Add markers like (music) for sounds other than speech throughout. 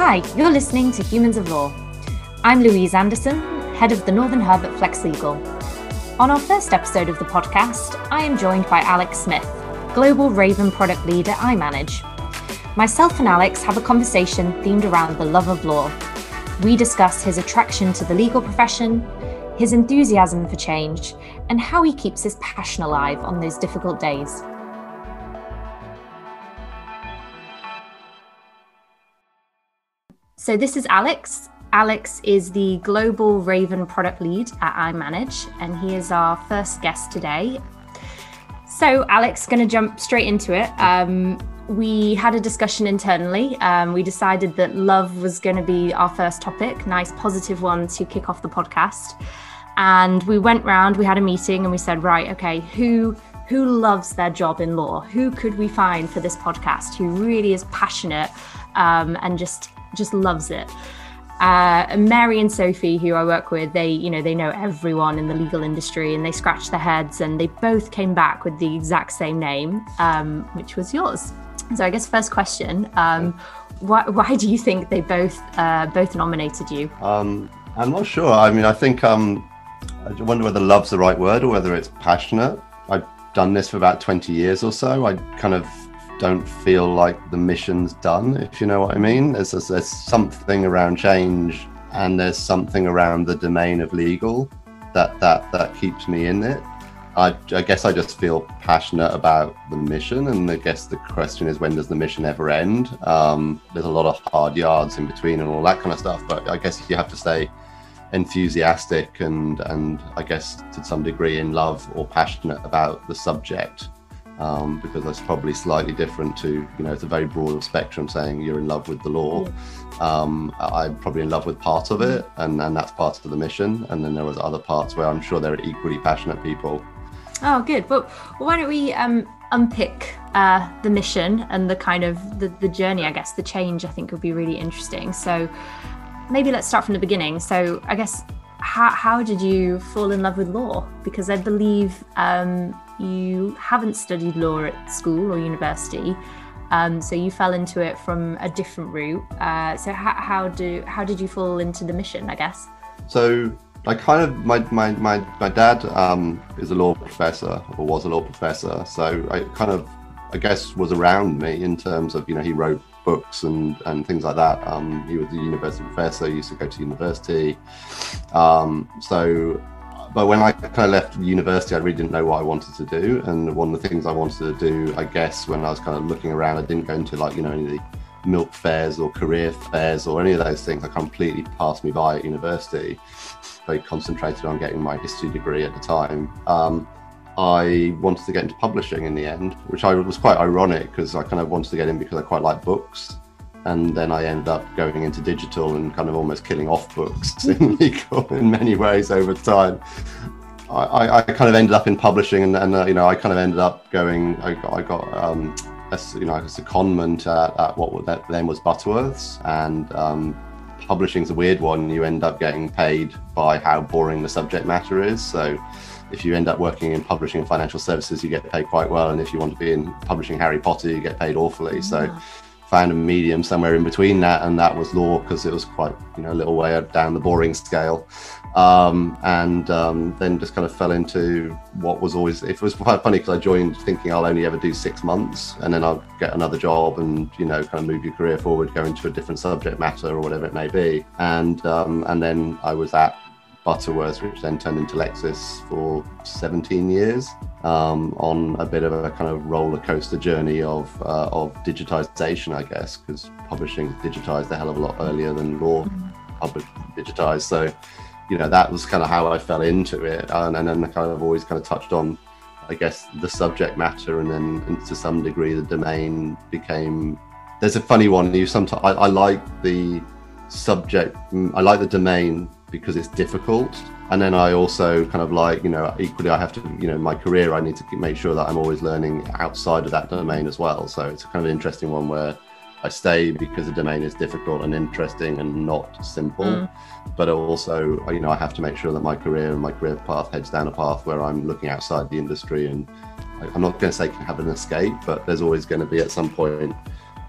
Hi, you're listening to Humans of Law. I'm Louise Anderson, head of the Northern Hub at Flex Legal. On our first episode of the podcast, I am joined by Alex Smith, Global RAVN Product leader iManage. Myself and Alex have a conversation themed around the love of law. We discuss his attraction to the legal profession, his enthusiasm for change, and how he keeps his passion alive on those difficult days. So, this is Alex. Alex is the Global RAVN Product Lead at iManage, and he is our first guest today. So, Alex, going to jump straight into it. Um, we had a discussion internally. Um, we decided that love was going to be our first topic, nice positive one to kick off the podcast. And we went round, we had a meeting, and we said, right, okay, who who loves their job in law? Who could we find for this podcast who really is passionate um, and just just loves it? Uh, Mary and Sophie, who I work with, they you know they know everyone in the legal industry, and they scratched their heads, and they both came back with the exact same name, um, which was yours. So I guess first question, um, why, why do you think they both uh, both nominated you? Um, I'm not sure. I mean, I think um, I wonder whether love's the right word or whether it's passionate. I've done this for about 20 years or so. I kind of don't feel like the mission's done, if you know what I mean. There's, there's something around change and there's something around the domain of legal that that that keeps me in it. I, I, guess I just feel passionate about the mission, and I guess the question is when does the mission ever end? Um, there's a lot of hard yards in between and all that kind of stuff, but I guess you have to stay enthusiastic and and I guess to some degree in love or passionate about the subject. Um, because that's probably slightly different to you know it's a very broad spectrum saying you're in love with the law um, i'm probably in love with part of it and, and that's part of the mission and then there was other parts where i'm sure there are equally passionate people Oh, good. Well, why don't we um, unpick uh, the mission and the kind of the, the journey, I guess, the change I think would be really interesting. So maybe let's start from the beginning. So I guess how, how did you fall in love with law? Because I believe um, you haven't studied law at school or university. Um, so you fell into it from a different route. Uh, so how, how do how did you fall into the mission? I guess. So I kind of my my my, my dad um, is a law professor or was a law professor, so I kind of I guess was around me in terms of you know he wrote books and and things like that. Um, he was a university professor. He used to go to university. Um, so, but when I kind of left university, I really didn't know what I wanted to do. And one of the things I wanted to do, I guess, when I was kind of looking around, I didn't go into like you know any of the milk fairs or career fairs or any of those things. I completely passed me by at university very concentrated on getting my history degree at the time. Um, I wanted to get into publishing in the end, which I was quite ironic because I kind of wanted to get in because I quite like books. And then I ended up going into digital and kind of almost killing off books (laughs) in legal in many ways over time. I, I, kind of ended up in publishing and, and uh, you know, I kind of ended up going, I got, I got um, a, you know, a secondment at, at what then was Butterworths and um, publishing is a weird one. You end up getting paid by how boring the subject matter is. So if you end up working in publishing and financial services, you get paid quite well. And if you want to be in publishing Harry Potter, you get paid awfully. So mm. Found a medium somewhere in between that, and that was law because it was quite, you know, a little way down the boring scale. Um, and um, then just kind of fell into what was always it was quite funny because I joined thinking I'll only ever do six months and then I'll get another job and you know kind of move your career forward go into a different subject matter or whatever it may be. And um, and then I was at Butterworth which then turned into Lexis for 17 years um, on a bit of a kind of roller coaster journey of uh, of digitization I guess because publishing digitized a hell of a lot earlier than law mm-hmm. digitized so you know that was kind of how I fell into it, and, and then I kind of always kind of touched on, I guess, the subject matter, and then and to some degree the domain became. There's a funny one. You sometimes I, I like the subject. I like the domain because it's difficult, and then I also kind of like you know equally I have to you know my career I need to make sure that I'm always learning outside of that domain as well. So it's a kind of an interesting one where I stay because the domain is difficult and interesting and not simple. Mm. But also, you know, I have to make sure that my career and my career path heads down a path where I'm looking outside the industry. And I'm not going to say can have an escape, but there's always going to be at some point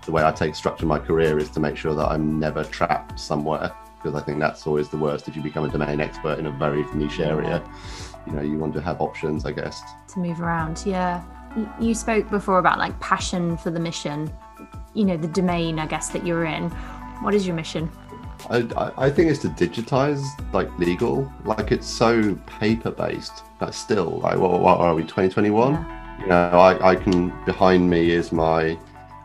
the way I take structure my career is to make sure that I'm never trapped somewhere because I think that's always the worst if you become a domain expert in a very niche area. You know, you want to have options, I guess. To move around, yeah. You spoke before about like passion for the mission, you know, the domain, I guess, that you're in. What is your mission? I, I think it's to digitize like legal. Like it's so paper based, but still, like, what, what are we, 2021? Yeah. You know, I, I can, behind me is my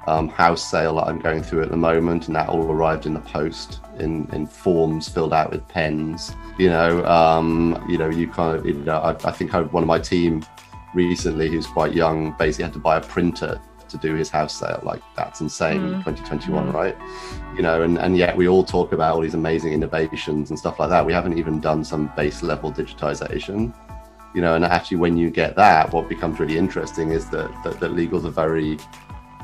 um, house sale that I'm going through at the moment, and that all arrived in the post in, in forms filled out with pens. You know, um, you know, you kind of, you know, I, I think I, one of my team recently, who's quite young, basically had to buy a printer to do his house sale. Like that's insane, mm. 2021, mm. right? You know, and, and yet we all talk about all these amazing innovations and stuff like that. We haven't even done some base level digitization. You know, and actually when you get that, what becomes really interesting is that that, that legal's a very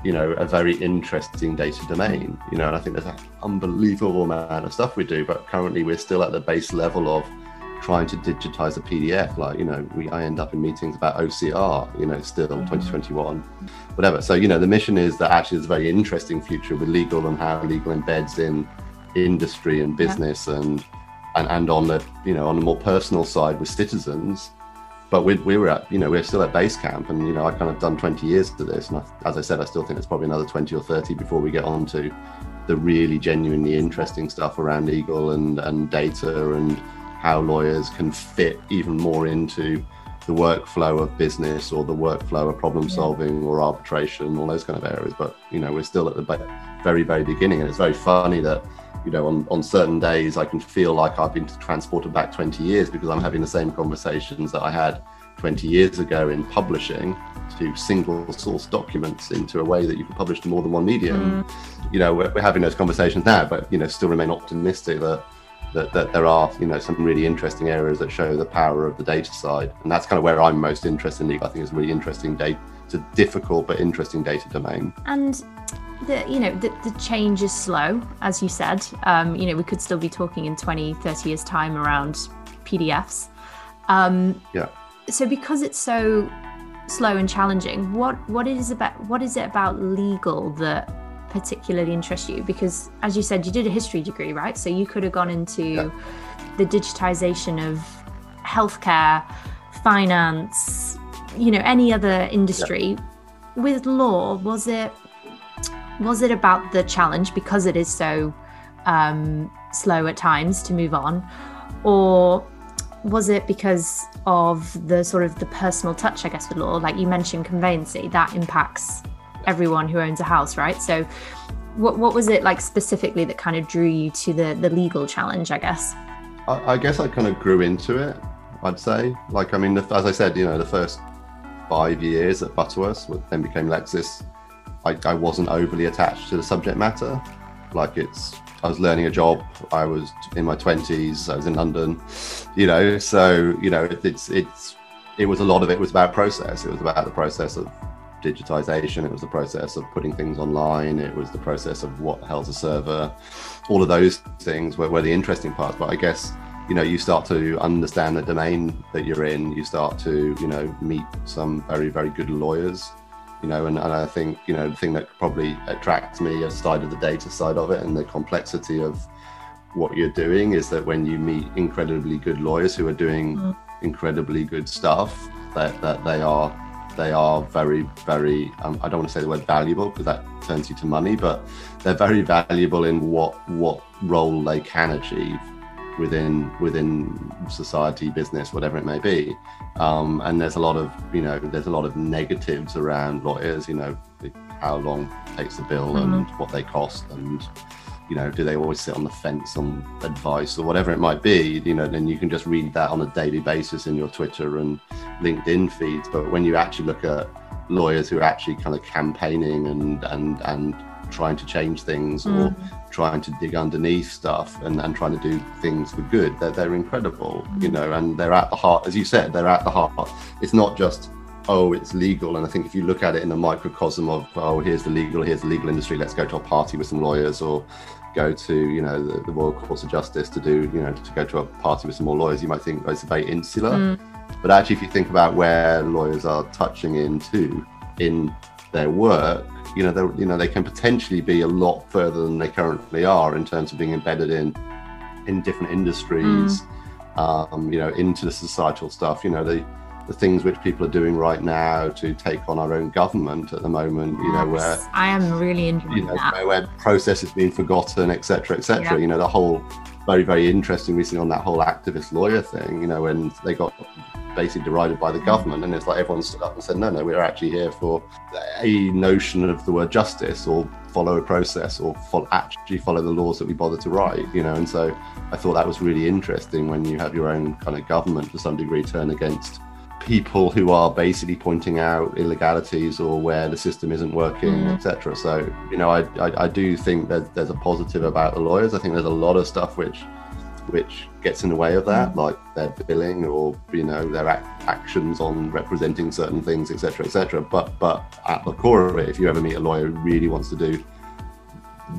you know, a very interesting data domain. You know, and I think there's an unbelievable amount of stuff we do, but currently we're still at the base level of trying to digitize a PDF. Like, you know, we I end up in meetings about OCR, you know, still mm-hmm. 2021, whatever. So, you know, the mission is that actually there's a very interesting future with legal and how legal embeds in industry and business yeah. and and and on the you know on the more personal side with citizens but we, we were at you know we're still at base camp and you know i kind of done 20 years to this. And I, as i said i still think it's probably another 20 or 30 before we get on to the really genuinely interesting stuff around eagle and and data and how lawyers can fit even more into the workflow of business or the workflow of problem solving or arbitration all those kind of areas. But you know we're still at the very very beginning. And it's very funny that you know, on, on certain days, I can feel like I've been transported back 20 years because I'm having the same conversations that I had 20 years ago in publishing to single source documents into a way that you can publish to more than one medium. Mm. You know, we're, we're, having those conversations now, but, you know, still remain optimistic that, that, that there are, you know, some really interesting areas that show the power of the data side. And that's kind of where I'm most interested in. I think it's really interesting data. It's a difficult but interesting data domain. And the you know the, the change is slow as you said. Um, you know we could still be talking in 20 30 years time around pdfs um, yeah. so because it's so slow and challenging what what is about what is it about legal that particularly interests you? Because as you said you did a history degree right? So you could have gone into yeah. the digitization of healthcare finance you know any other industry yeah. with law was it was it about the challenge because it is so um, slow at times to move on, or was it because of the sort of the personal touch, I guess, with law? Like you mentioned, conveyancing that impacts everyone who owns a house, right? So, what what was it like specifically that kind of drew you to the the legal challenge? I guess. I, I guess I kind of grew into it. I'd say, like, I mean, the, as I said, you know, the first five years at Butterworth, which then became Lexis I, I wasn't overly attached to the subject matter. Like it's, I was learning a job. I was in my twenties. I was in London, you know. So you know, it, it's it's it was a lot of it was about process. It was about the process of digitization. It was the process of putting things online. It was the process of what the hell's a server. All of those things were, were the interesting parts. But I guess you know you start to understand the domain that you're in. You start to you know meet some very very good lawyers you know, and, and I think, you know, the thing that probably attracts me aside of the data side of it and the complexity of what you're doing is that when you meet incredibly good lawyers who are doing mm. incredibly good stuff, that, that they are they are very, very, um, I don't want to say the word valuable because that turns you to money, but they're very valuable in what, what role they can achieve within within society, business, whatever it may be. Um, and there's a lot of you know there's a lot of negatives around lawyers. You know how long takes the bill mm-hmm. and what they cost and you know do they always sit on the fence on advice or whatever it might be you know then you can just read that on a daily basis in your twitter and linkedin feeds but when you actually look at lawyers who are actually kind of campaigning and and and trying to change things mm. or trying to dig underneath stuff and, and trying to do things for good. They're, they're incredible, mm. you know, and they're at the heart, as you said, they're at the heart. It's not just, oh, it's legal. And I think if you look at it in a microcosm of, oh, here's the legal, here's the legal industry, let's go to a party with some lawyers or go to, you know, the, the Royal Courts of Justice to do, you know, to go to a party with some more lawyers, you might think oh, it's very insular. Mm. But actually, if you think about where lawyers are touching into in their work, you know, they you know they can potentially be a lot further than they currently are in terms of being embedded in in different industries. Mm. Um, you know, into the societal stuff. You know, the the things which people are doing right now to take on our own government at the moment. You know, where I am really enjoying you know, that. Where, process is being forgotten, etc., etc. Yeah. You know, the whole very very interesting recently on that whole activist lawyer thing. You know, when they got basically derided by the government, and it's like everyone stood up and said, no, no, we're actually here for a notion of the word justice or follow a process or follow, actually follow the laws that we bother to write. You know, and so I thought that was really interesting when you have your own kind of government to some degree turn against people who are basically pointing out illegalities or where the system isn't working, mm. etc. So, you know, I, I, I do think that there's a positive about the lawyers. I think there's a lot of stuff which which gets in the way of that, mm. like their billing or you know their actions on representing certain things, etc., etc. But but at the core of it, if you ever meet a lawyer who really wants to do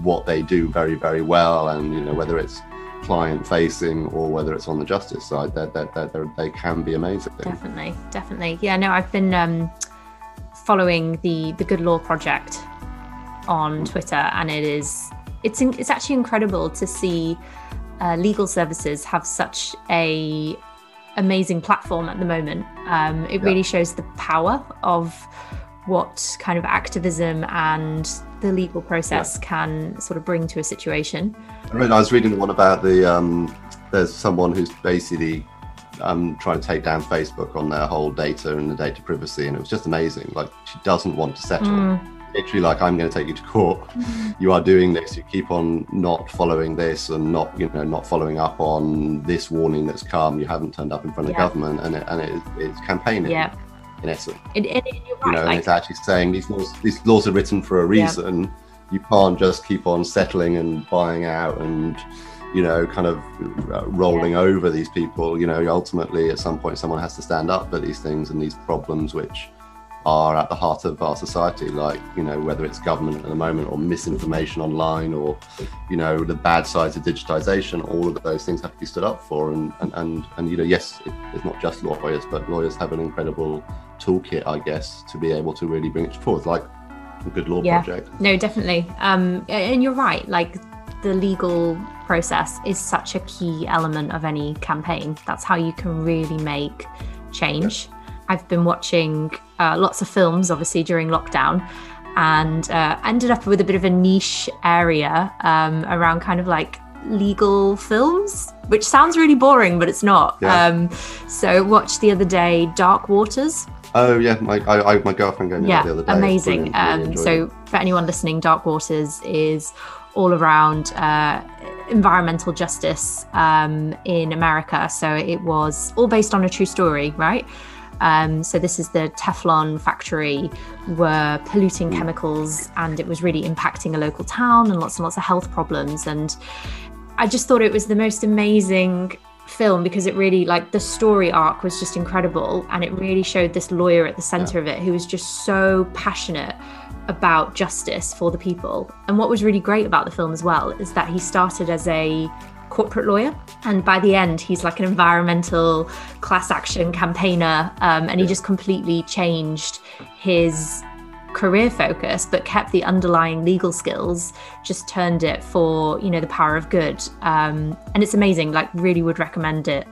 what they do very very well, and you know whether it's client facing or whether it's on the justice side, that that that they can be amazing. Definitely, definitely. Yeah, no, I've been um, following the the Good Law Project on Twitter, and it is it's it's actually incredible to see uh, legal services have such a amazing platform at the moment. Um, it yeah. really shows the power of what kind of activism and the legal process yeah. can sort of bring to a situation. I, mean, I was reading the one about the um, there's someone who's basically um, trying to take down Facebook on their whole data and the data privacy, and it was just amazing. Like she doesn't want to settle. Mm. Literally, like I'm going to take you to court. you are doing this. You keep on not following this and not, you know, not following up on this warning that's come. You haven't turned up in front yeah. of government, and it, and it, it's campaigning. Yeah in essence. It, it, right, you know, like, and it's actually saying these laws these laws are written for a reason. Yeah. You can't just keep on settling and buying out and you know kind of uh, rolling yeah. over these people. You know, ultimately at some point someone has to stand up for these things and these problems which are at the heart of our society like you know whether it's government at the moment or misinformation online or you know the bad sides of digitization all of those things have to be stood up for and and and, and you know yes it, it's not just lawyers but lawyers have an incredible toolkit i guess to be able to really bring it forward like a good law yeah. project no definitely um and you're right like the legal process is such a key element of any campaign that's how you can really make change yeah I've been watching uh, lots of films, obviously, during lockdown, and uh, ended up with a bit of a niche area um, around kind of like legal films, which sounds really boring, but it's not. Yeah. Um, so, watched the other day Dark Waters. Oh yeah, my I, I, my girlfriend gave me yeah, the other day. Amazing. Um, so it. for anyone listening, Dark Waters is all around uh, environmental justice um, in America. So it was all based on a true story, right? Um, so this is the Teflon factory were polluting chemicals and it was really impacting a local town and lots and lots of health problems. And I just thought it was the most amazing film because it really like the story arc was just incredible and it really showed this lawyer at the center yeah. of it who was just so passionate about justice for the people. And what was really great about the film as well is that he started as a corporate lawyer. And by the end, he's like an environmental class action campaigner. Um, and he just completely changed his career focus but kept the underlying legal skills just turned it for you know the power of good. Um, and it's amazing like really would recommend it.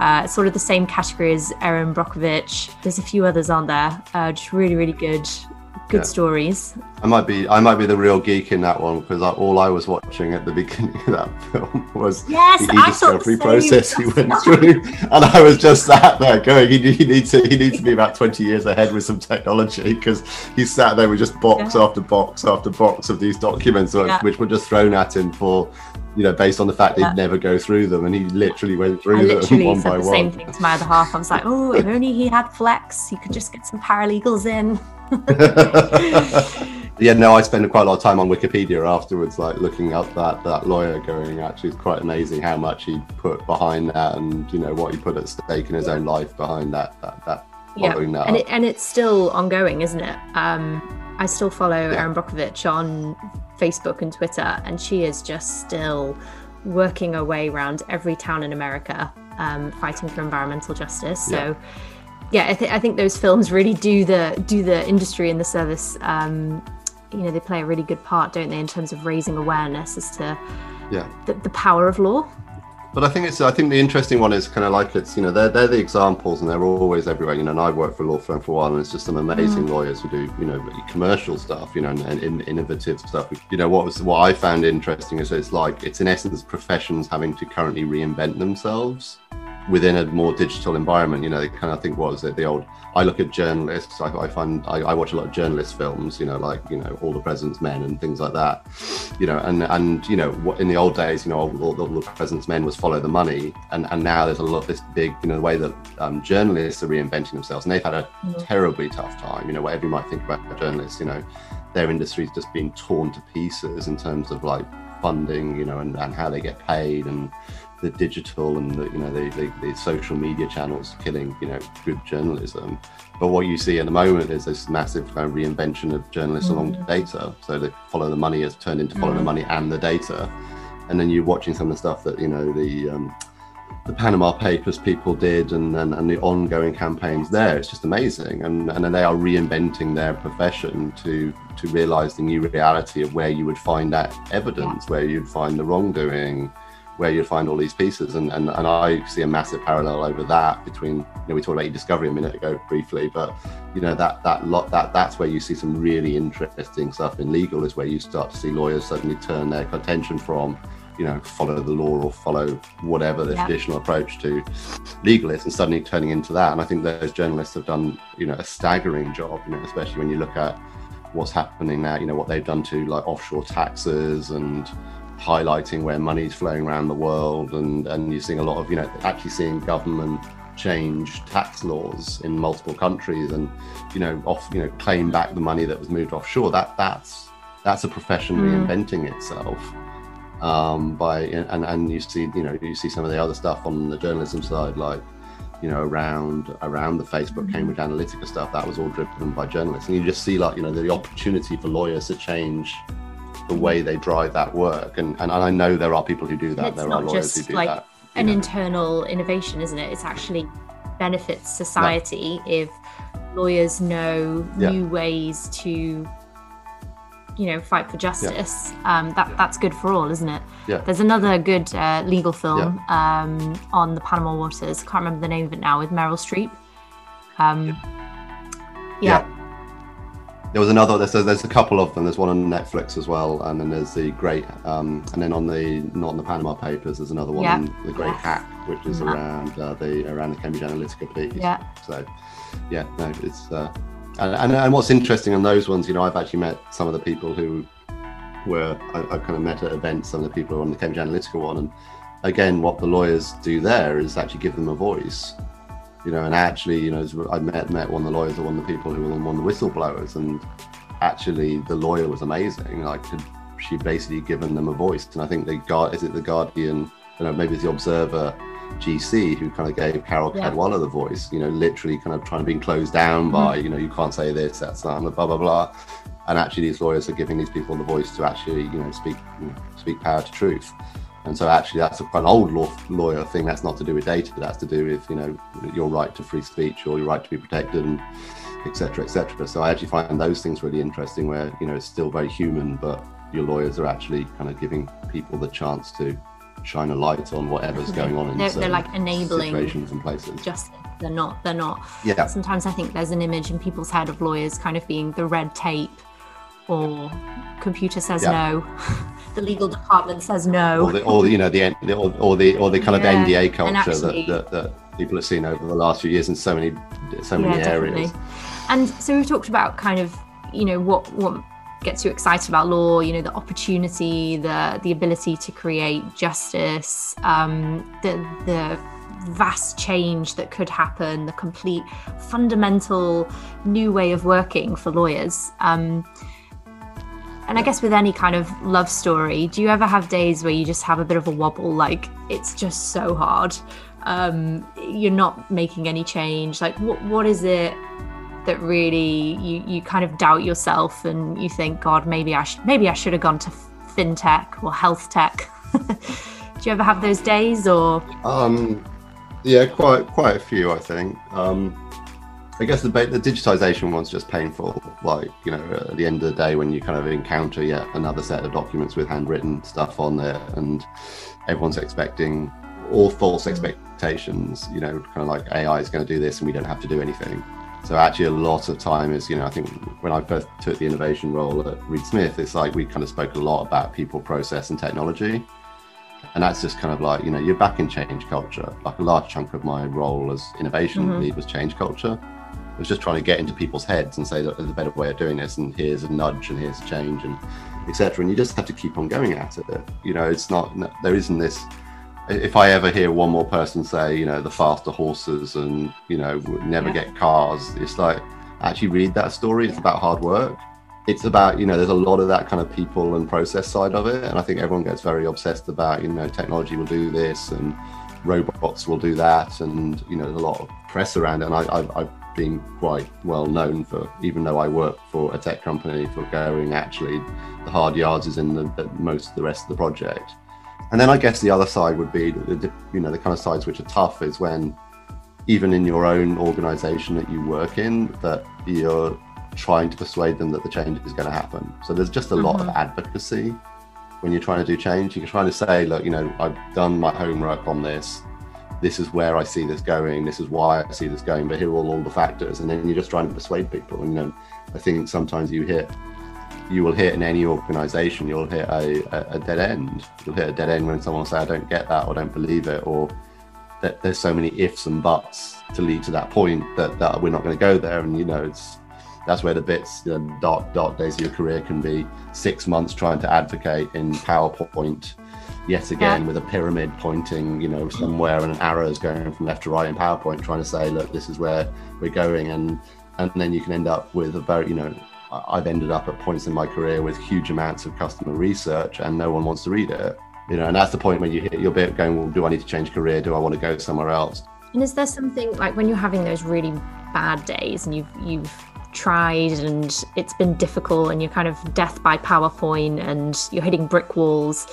Uh, sort of the same category as Erin Brockovich. There's a few others on there? Uh, just really really good good yeah. stories. I might be I might be the real geek in that one because all I was watching at the (laughs) beginning of that film was yes, the discovery process he went through, (laughs) and I was just sat there going, he, he needs to he needs to be about twenty years ahead with some technology because he sat there with just box yeah. after box after box of these documents yeah. which were just thrown at him for you know, based on the fact yeah. he'd never go through them, and he literally went through I literally them (laughs) one said by the one. Same thing to my other half. I was like, oh, if only he had Flex, he could just get some paralegals in. (laughs) yeah, no, I spend quite a lot of time on Wikipedia afterwards, like looking up that that lawyer. Going, actually, it's quite amazing how much he put behind that, and you know what he put at stake in his own life behind that. That that yeah, that and it, and it's still ongoing, isn't it? Um, I still follow yeah. Erin Brockovich on Facebook and Twitter, and she is just still working her way around every town in America, um, fighting for environmental justice. So. Yeah yeah, I, th- I, think those films really do the do the industry and the service um, you know they play a really good part, don't they, in terms of raising awareness as to yeah the, the power of law. But I think it's I think the interesting one is kind of like it's you know they're they're the examples and they're always everywhere. You know, and I've worked for a law firm for a while, and it's just some amazing mm. lawyers who do you know commercial stuff, you know, and, and, innovative stuff. You know, what was what I found interesting is it's like it's in essence professions having to currently reinvent themselves within a more digital environment. You know, kind of think what was it the old I look at journalists. I, I find I, I, watch a lot of journalist films. You know, like you know, All the President's Men and things like that. You know, and and you know, in the old days, you know, all, all, the President's Men was follow the money, and and now there's a lot of this big, you know, the way that um, journalists are reinventing themselves, and they've had a mm-hmm. terribly tough time. You know, whatever you might think about journalists, you know, their industry's just being torn to pieces in terms of like funding, you know, and, and how they get paid and the digital and the you know the, the, the, social media channels killing you know good journalism but what you see at the moment is this massive kind of reinvention of journalists mm. along data so the follow the money has turned into follow mm. the money and the data and then you're watching some of the stuff that you know the um, the Panama Papers people did and, and, and the ongoing campaigns there. It's just amazing. And, and then they are reinventing their profession to, to realize the new reality of where you would find that evidence, where you'd find the wrongdoing, where you'd find all these pieces. And, and, and I see a massive parallel over that between, you know, we talked about e-discovery a minute ago briefly, but you know, that that lot that that's where you see some really interesting stuff in legal is where you start to see lawyers suddenly turn their attention from, you know, follow the law or follow whatever the yeah. traditional approach to legal is and suddenly turning into that. And I think those journalists have done, you know, a staggering job, you know, especially when you look at what's happening now, you know, what they've done to like offshore taxes and highlighting where money's flowing around the world, and and you're seeing a lot of you know actually seeing government change tax laws in multiple countries, and you know off you know claim back the money that was moved offshore. That that's that's a profession mm. reinventing itself. Um, by and and you see you know you see some of the other stuff on the journalism side like you know around around the Facebook mm. Cambridge Analytica stuff that was all driven by journalists and you just see like you know the opportunity for lawyers to change the way they drive that work. And, and, I know there are people who do that. There are lawyers who do like that. An internal innovation, isn't it? It's actually benefits society no. if lawyers know yeah. new ways to you know fight for justice yeah. um, that that's good for all isn't it yeah there's another good uh, legal film yeah. um, on the panama waters can't remember the name of it now with meryl streep um, yeah. There was another there's a, there's a couple of them. There's one on netflix as well and then there's the great um, and then on the not on the panama papers there's another one yeah. the great hack which is around uh, the around the cambridge analytica piece. Yeah. So yeah no it's uh, and, and, and what's interesting on those ones you know i've actually met some of the people who were I, I kind of met at events some of the people on the cambridge analytica one and again what the lawyers do there is actually give them a voice you know, and actually, you know, I met met one of the lawyers or one of the people who were one of the whistleblowers, and actually, the lawyer was amazing. Like, she basically given them a voice, and I think the guard is it the Guardian, you know, maybe it's the Observer GC who kind of gave Carol yeah. Cadwalladr the voice. You know, literally kind of trying to be closed down mm-hmm. by, you know, you can't say this, that's not, blah blah blah. And actually, these lawyers are giving these people the voice to actually, you know, speak you know, speak power to truth. And so actually that's a, an old law, lawyer thing. That's not to do with data. That's to do with, you know, your right to free speech or your right to be protected and et cetera, et cetera. So I actually find those things really interesting where, you know, it's still very human, but your lawyers are actually kind of giving people the chance to shine a light on whatever's going on in they're, they're like enabling situations and places. Just They're not. They're not. Yeah. Sometimes I think there's an image in people's head of lawyers kind of being the red tape or computer says yeah. no. (laughs) the legal department says no. Or, the, or you know the, or, or, the or the kind yeah. of NDA culture actually, that, that, that, people have seen over the last few years in so many so many yeah, areas. Definitely. And so we've talked about kind of you know what what gets you excited about law you know the opportunity the the ability to create justice um, the the vast change that could happen the complete fundamental new way of working for lawyers um, and I guess with any kind of love story, do you ever have days where you just have a bit of a wobble? Like it's just so hard. Um, you're not making any change. Like what what is it that really you you kind of doubt yourself and you think, God, maybe I should maybe I should have gone to fintech or health tech. (laughs) do you ever have those days or? Um, yeah, quite quite a few, I think. Um, I guess the, the digitization one's just painful. Like, you know, at the end of the day, when you kind of encounter yet another set of documents with handwritten stuff on there, and everyone's expecting all false expectations, you know, kind of like AI is going to do this and we don't have to do anything. So actually, a lot of time is, you know, I think when I first took the innovation role at Reed Smith, it's like we kind of spoke a lot about people, process, and technology. And that's just kind of like, you know, you're back in change culture. Like a large chunk of my role as innovation mm-hmm. lead was change culture. I was just trying to get into people's heads and say that there's a better way of doing this, and here's a nudge, and here's a change, and etc. And you just have to keep on going at it. You know, it's not there isn't this. If I ever hear one more person say, you know, the faster horses and you know never yeah. get cars, it's like actually read that story. It's about hard work. It's about you know there's a lot of that kind of people and process side of it, and I think everyone gets very obsessed about you know technology will do this and robots will do that, and you know there's a lot of press around it. And I, I, I've being quite well known for, even though I work for a tech company, for going actually the hard yards is in the, the, most of the rest of the project. And then I guess the other side would be, the, you know, the kind of sides which are tough is when, even in your own organization that you work in, that you're trying to persuade them that the change is going to happen. So there's just a mm-hmm. lot of mm-hmm. advocacy when you're trying to do change. You're trying to say, look, you know, I've done my homework on this this is where I see this going, this is why I see this going, but here are all, all the factors. And then you're just trying to persuade people. And you know, I think sometimes you hit, you will hit in any organization, you'll hit a, a, dead end. You'll hit a dead end when someone will say, I don't get that or don't believe it, or that there's so many ifs and buts to lead to that point that, that we're not going to go there. And, you know, it's, that's where the bits, the dark, dark days of your career can be six months trying to advocate in PowerPoint yet again yeah. with a pyramid pointing, you know, somewhere and an arrows going from left to right in PowerPoint, trying to say, look, this is where we're going, and and then you can end up with a very, you know, I've ended up at points in my career with huge amounts of customer research, and no one wants to read it, you know, and that's the point when you hit your bit going, well, do I need to change career? Do I want to go somewhere else? And is there something like when you're having those really bad days and you've you've tried and it's been difficult and you're kind of death by PowerPoint and you're hitting brick walls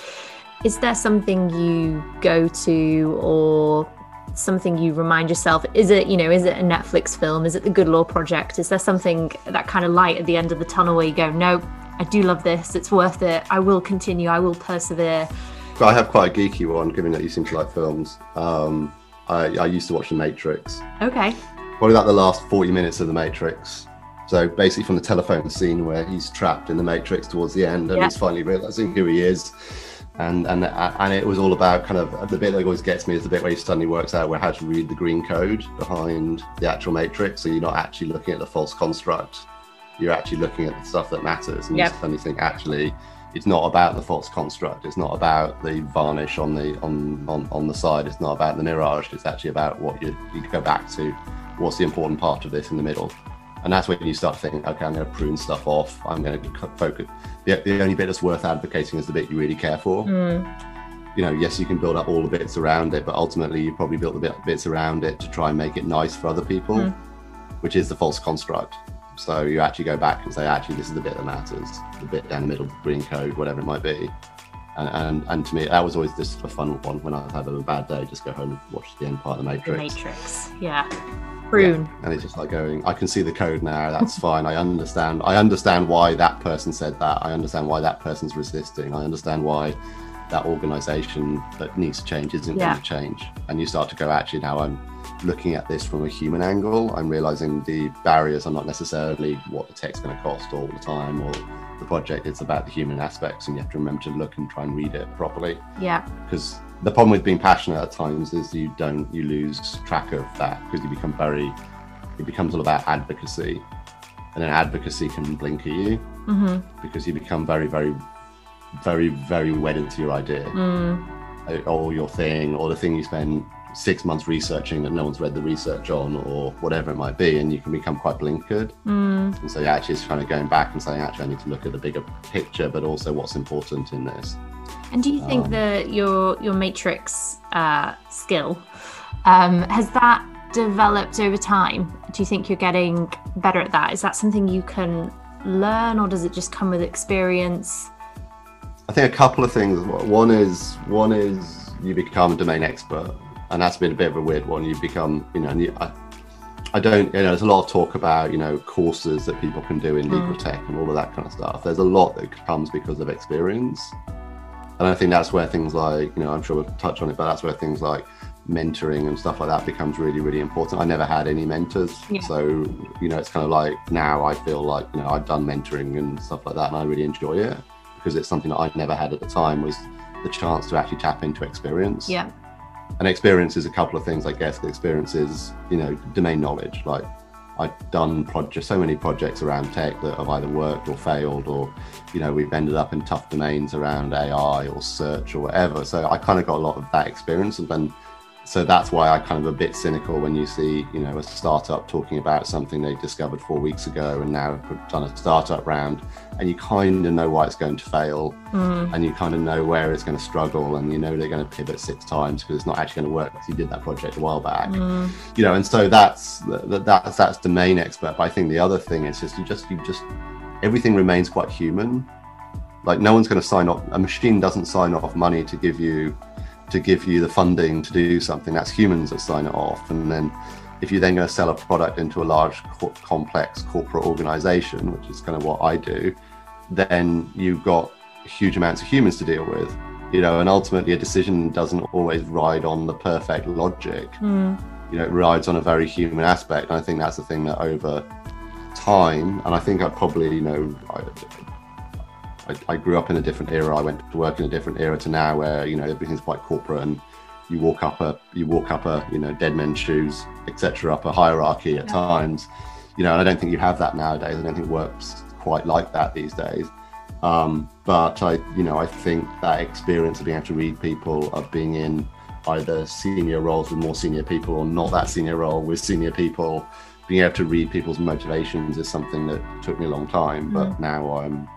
is there something you go to or something you remind yourself? Is it, you know, is it a Netflix film? Is it the Good Law Project? Is there something that kind of light at the end of the tunnel where you go, no, I do love this, it's worth it, I will continue, I will persevere? I have quite a geeky one, given that you seem to like films. Um, I, I used to watch The Matrix. Okay. Probably like the last 40 minutes of The Matrix. So basically, from the telephone scene where he's trapped in the Matrix towards the end, and yeah. he's finally realizing who he is, and and uh, and it was all about kind of the bit that always gets me is the bit where he suddenly works out where how to read the green code behind the actual matrix. So you're not actually looking at the false construct; you're actually looking at the stuff that matters, and yep. you suddenly think actually it's not about the false construct. It's not about the varnish on the on on, on the side. It's not about the mirage. It's actually about what you you go back to. What's the important part of this in the middle? And that's when you start thinking, okay, I'm going to prune stuff off. I'm going to focus. The, the only bit that's worth advocating is the bit you really care for. Mm. You know, yes, you can build up all the bits around it, but ultimately you probably built the bit, bits around it to try and make it nice for other people, mm. which is the false construct. So you actually go back and say, actually, this is the bit that matters, the bit down the middle, green code, whatever it might be. And, and, to me, that was always just a fun one when I had a bad day, just go home and watch the end part of the Matrix. The Matrix, yeah prune. Yeah. And it's just like going, I can see the code now. That's (laughs) fine. I understand. I understand why that person said that. I understand why that person's resisting. I understand why that organization that needs to change isn't yeah. going to change. And you start to go, actually, now I'm looking at this from a human angle. I'm realizing the barriers are not necessarily what the tech's going to cost all the time or the project. It's about the human aspects, and you have to remember to look and try and read it properly. Yeah. Because the problem with being passionate at times is you don't you lose track of that because you become very it becomes all about advocacy and then advocacy can blinker you mm-hmm. because you become very very very very wedded to your idea mm. or your thing or the thing you spend six months researching that no one's read the research on or whatever it might be and you can become quite blinkered mm. and so actually it's kind of going back and saying actually i need to look at the bigger picture but also what's important in this and do you think um, that your your matrix uh, skill um, has that developed over time? Do you think you're getting better at that? Is that something you can learn, or does it just come with experience? I think a couple of things. One is one is you become a domain expert, and that's been a bit of a weird one. You become, you know, you, I, I don't, you know, there's a lot of talk about, you know, courses that people can do in legal Mm. tech and all of that kind of stuff. There's a lot that comes because of experience. And I think that's where things like, you know, I'm sure we'll touch on it, but that's where things like mentoring and stuff like that becomes really, really important. I never had any mentors. Yeah. So, you know, it's kind of like now I feel like, you know, I've done mentoring and stuff like that and I really enjoy it because it's something that I'd never had at the time was the chance to actually tap into experience. Yeah. and experience is a couple of things i guess. The experience is you know domain knowledge. Like i've done projects so many projects around tech that have either worked or failed or you know we've ended up in tough domains around ai or search or whatever. So i kind of got a lot of that experience. And then so that's why i kind of a bit cynical when you see you know a startup talking about something they discovered four weeks ago and now have done a startup round and you kind of know why it's going to fail Mm. and you kind of know where it's going to struggle and you know they're going to pivot six times because it's not actually going to work because you did that project a while back Mm. you know and so that's that, that's that's domain expert but i think the other thing is just you just you just everything remains quite human like no one's going to sign off a machine doesn't sign off money to give you to give you the funding to do something. That's humans that sign it off. And then if you're then going to sell a product into a large co- complex corporate organization which is kind of what i do then you've got huge amounts of humans to deal with you know and ultimately a decision doesn't always ride on the perfect logic. Mm. you know it rides on a very human aspect. And i think that's the thing that over time and i think i probably you know I, I, I grew up in a different era. I went to work in a different era to now where you know everything's quite corporate and you walk up a you walk up a you know dead men's shoes etc up a hierarchy at Yeah. times. You know and i don't think you have that nowadays. I don't think it works quite like that these days. Um, but I, you know, I think that experience of being able to read people, of being in either senior roles with more senior people or not that senior role with senior people, being able to read people's motivations is something that took me a long time, but now I'm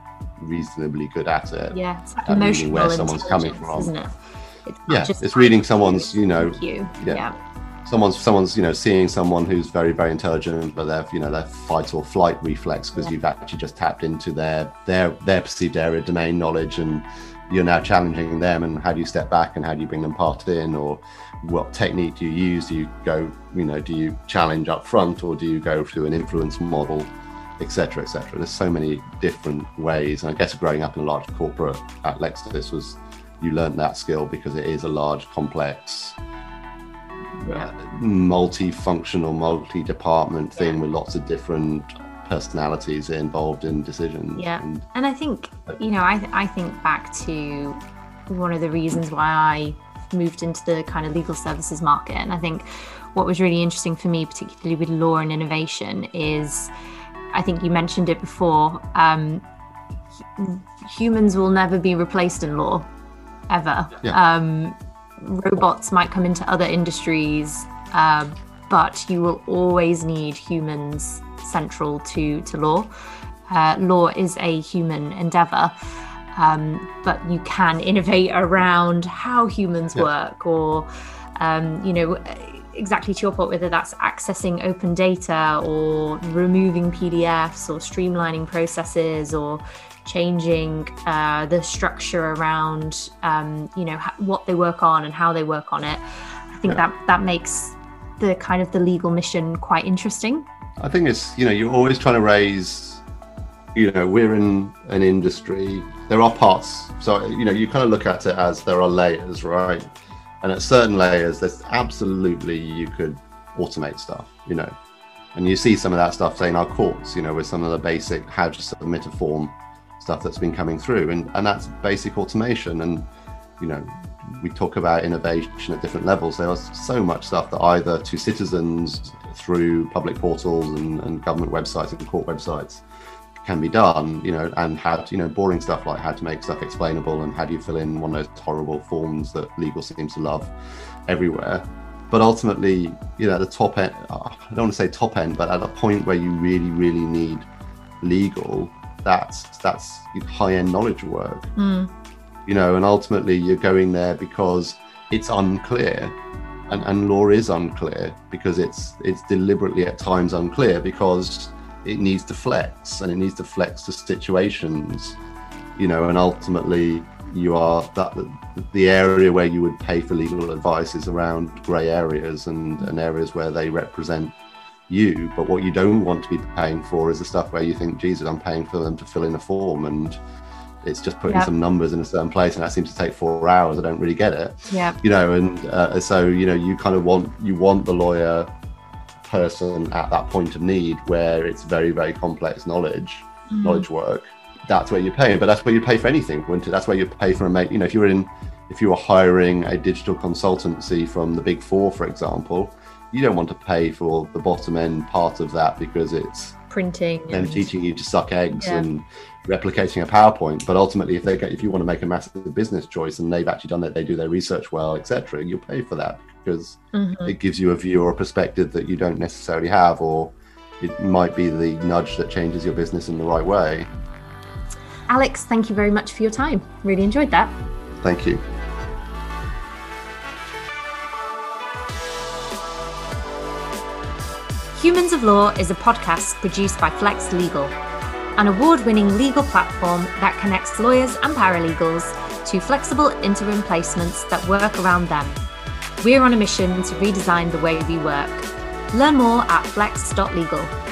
reasonably good at it. Yeah. It's like emotional where someone's coming from. isn't it? It's Yeah, just it's reading someone's, you know, you. yeah. Yeah. someone's someone's you know seeing someone who's very very intelligent but they've you know their fight or flight reflex because Yeah. you've actually just tapped into their their their perceived area domain knowledge and you're now challenging them and how do you step back and how do you bring them part in or what technique do you use do you go you know do you challenge up front or do you go through an influence model etc etc there's so many different ways and i guess growing up in a large corporate at lexis was you learned that skill because it is a large complex Yeah. multi-functional, multi-department thing with lots of different personalities involved in decisions. Yeah. And And I think, uh, you know, I, I think back to one of the reasons why I moved into the kind of legal services market. And I think what was really interesting for me, particularly with law and innovation, is I think you mentioned it before um, humans will never be replaced in law, ever. Yeah. Um, robots might come into other industries, uh, but you will always need humans central to, to law. Uh, law is a human endeavor, um, but you can innovate around how humans Yeah. work or, um, you know, exactly to your point, whether that's accessing open data or removing PDFs or streamlining processes or changing uh, the structure around, um, you know, what they work on and how they work on it. I think Yeah. that that makes the kind of the legal mission quite interesting. I think it's you know you're always trying to raise. You know, we're in an industry. There are parts, so you know you kind of look at it as there are layers, right? And at certain layers, there's absolutely you could automate stuff. You know, and you see some of that stuff say in our courts. You know, with some of the basic how to submit a form stuff that's been coming through, and and that's basic automation. And you know, we talk about innovation at different levels. There is so much stuff that either to citizens through public portals and, and government websites and court websites can be done, you know, and how to, you know, boring stuff like how to make stuff explainable and how do you fill in one of those horrible forms that legal seems to love everywhere. But ultimately, you know, at the top end, uh, I don't want to say top end, but at a point where you really, really need legal, that's that's high end knowledge work hmm. you know and ultimately you're going there because it's unclear and, and law is unclear because it's it's deliberately at times unclear because it needs to flex and it needs to flex to situations you know and ultimately you are that the area where you would pay for legal advice is around grey areas and, and areas where they represent you. But what you don't want to be paying for is the stuff where you think, Jesus, I'm paying for them to fill in a form and it's just putting yep. some numbers in a certain place and that seems to take four hours. I don't really get it. Yeah. You know, and uh, so, you know, you kind of want, you want the lawyer person at that point of need where it's very, very complex knowledge, mm-hmm. knowledge work. That's where you're paying, but that's where you pay for anything. That's where you pay for a mate. You know, if you're in, if you were hiring a digital consultancy from the big four, for example, you don't want to pay for the bottom end part of that because it's printing and, and teaching you to suck eggs yeah. and replicating a PowerPoint. But ultimately, if they get, if you want to make a massive business choice and they've actually done that, they do their research well, etc., you'll pay for that because mm-hmm. it gives you a view or a perspective that you don't necessarily have, or it might be the nudge that changes your business in the right way. Alex, thank you very much for your time. Really enjoyed that. Thank you. Humans of Law is a podcast produced by Flex Legal, an award winning legal platform that connects lawyers and paralegals to flexible interim placements that work around them. We're on a mission to redesign the way we work. Learn more at flex.legal.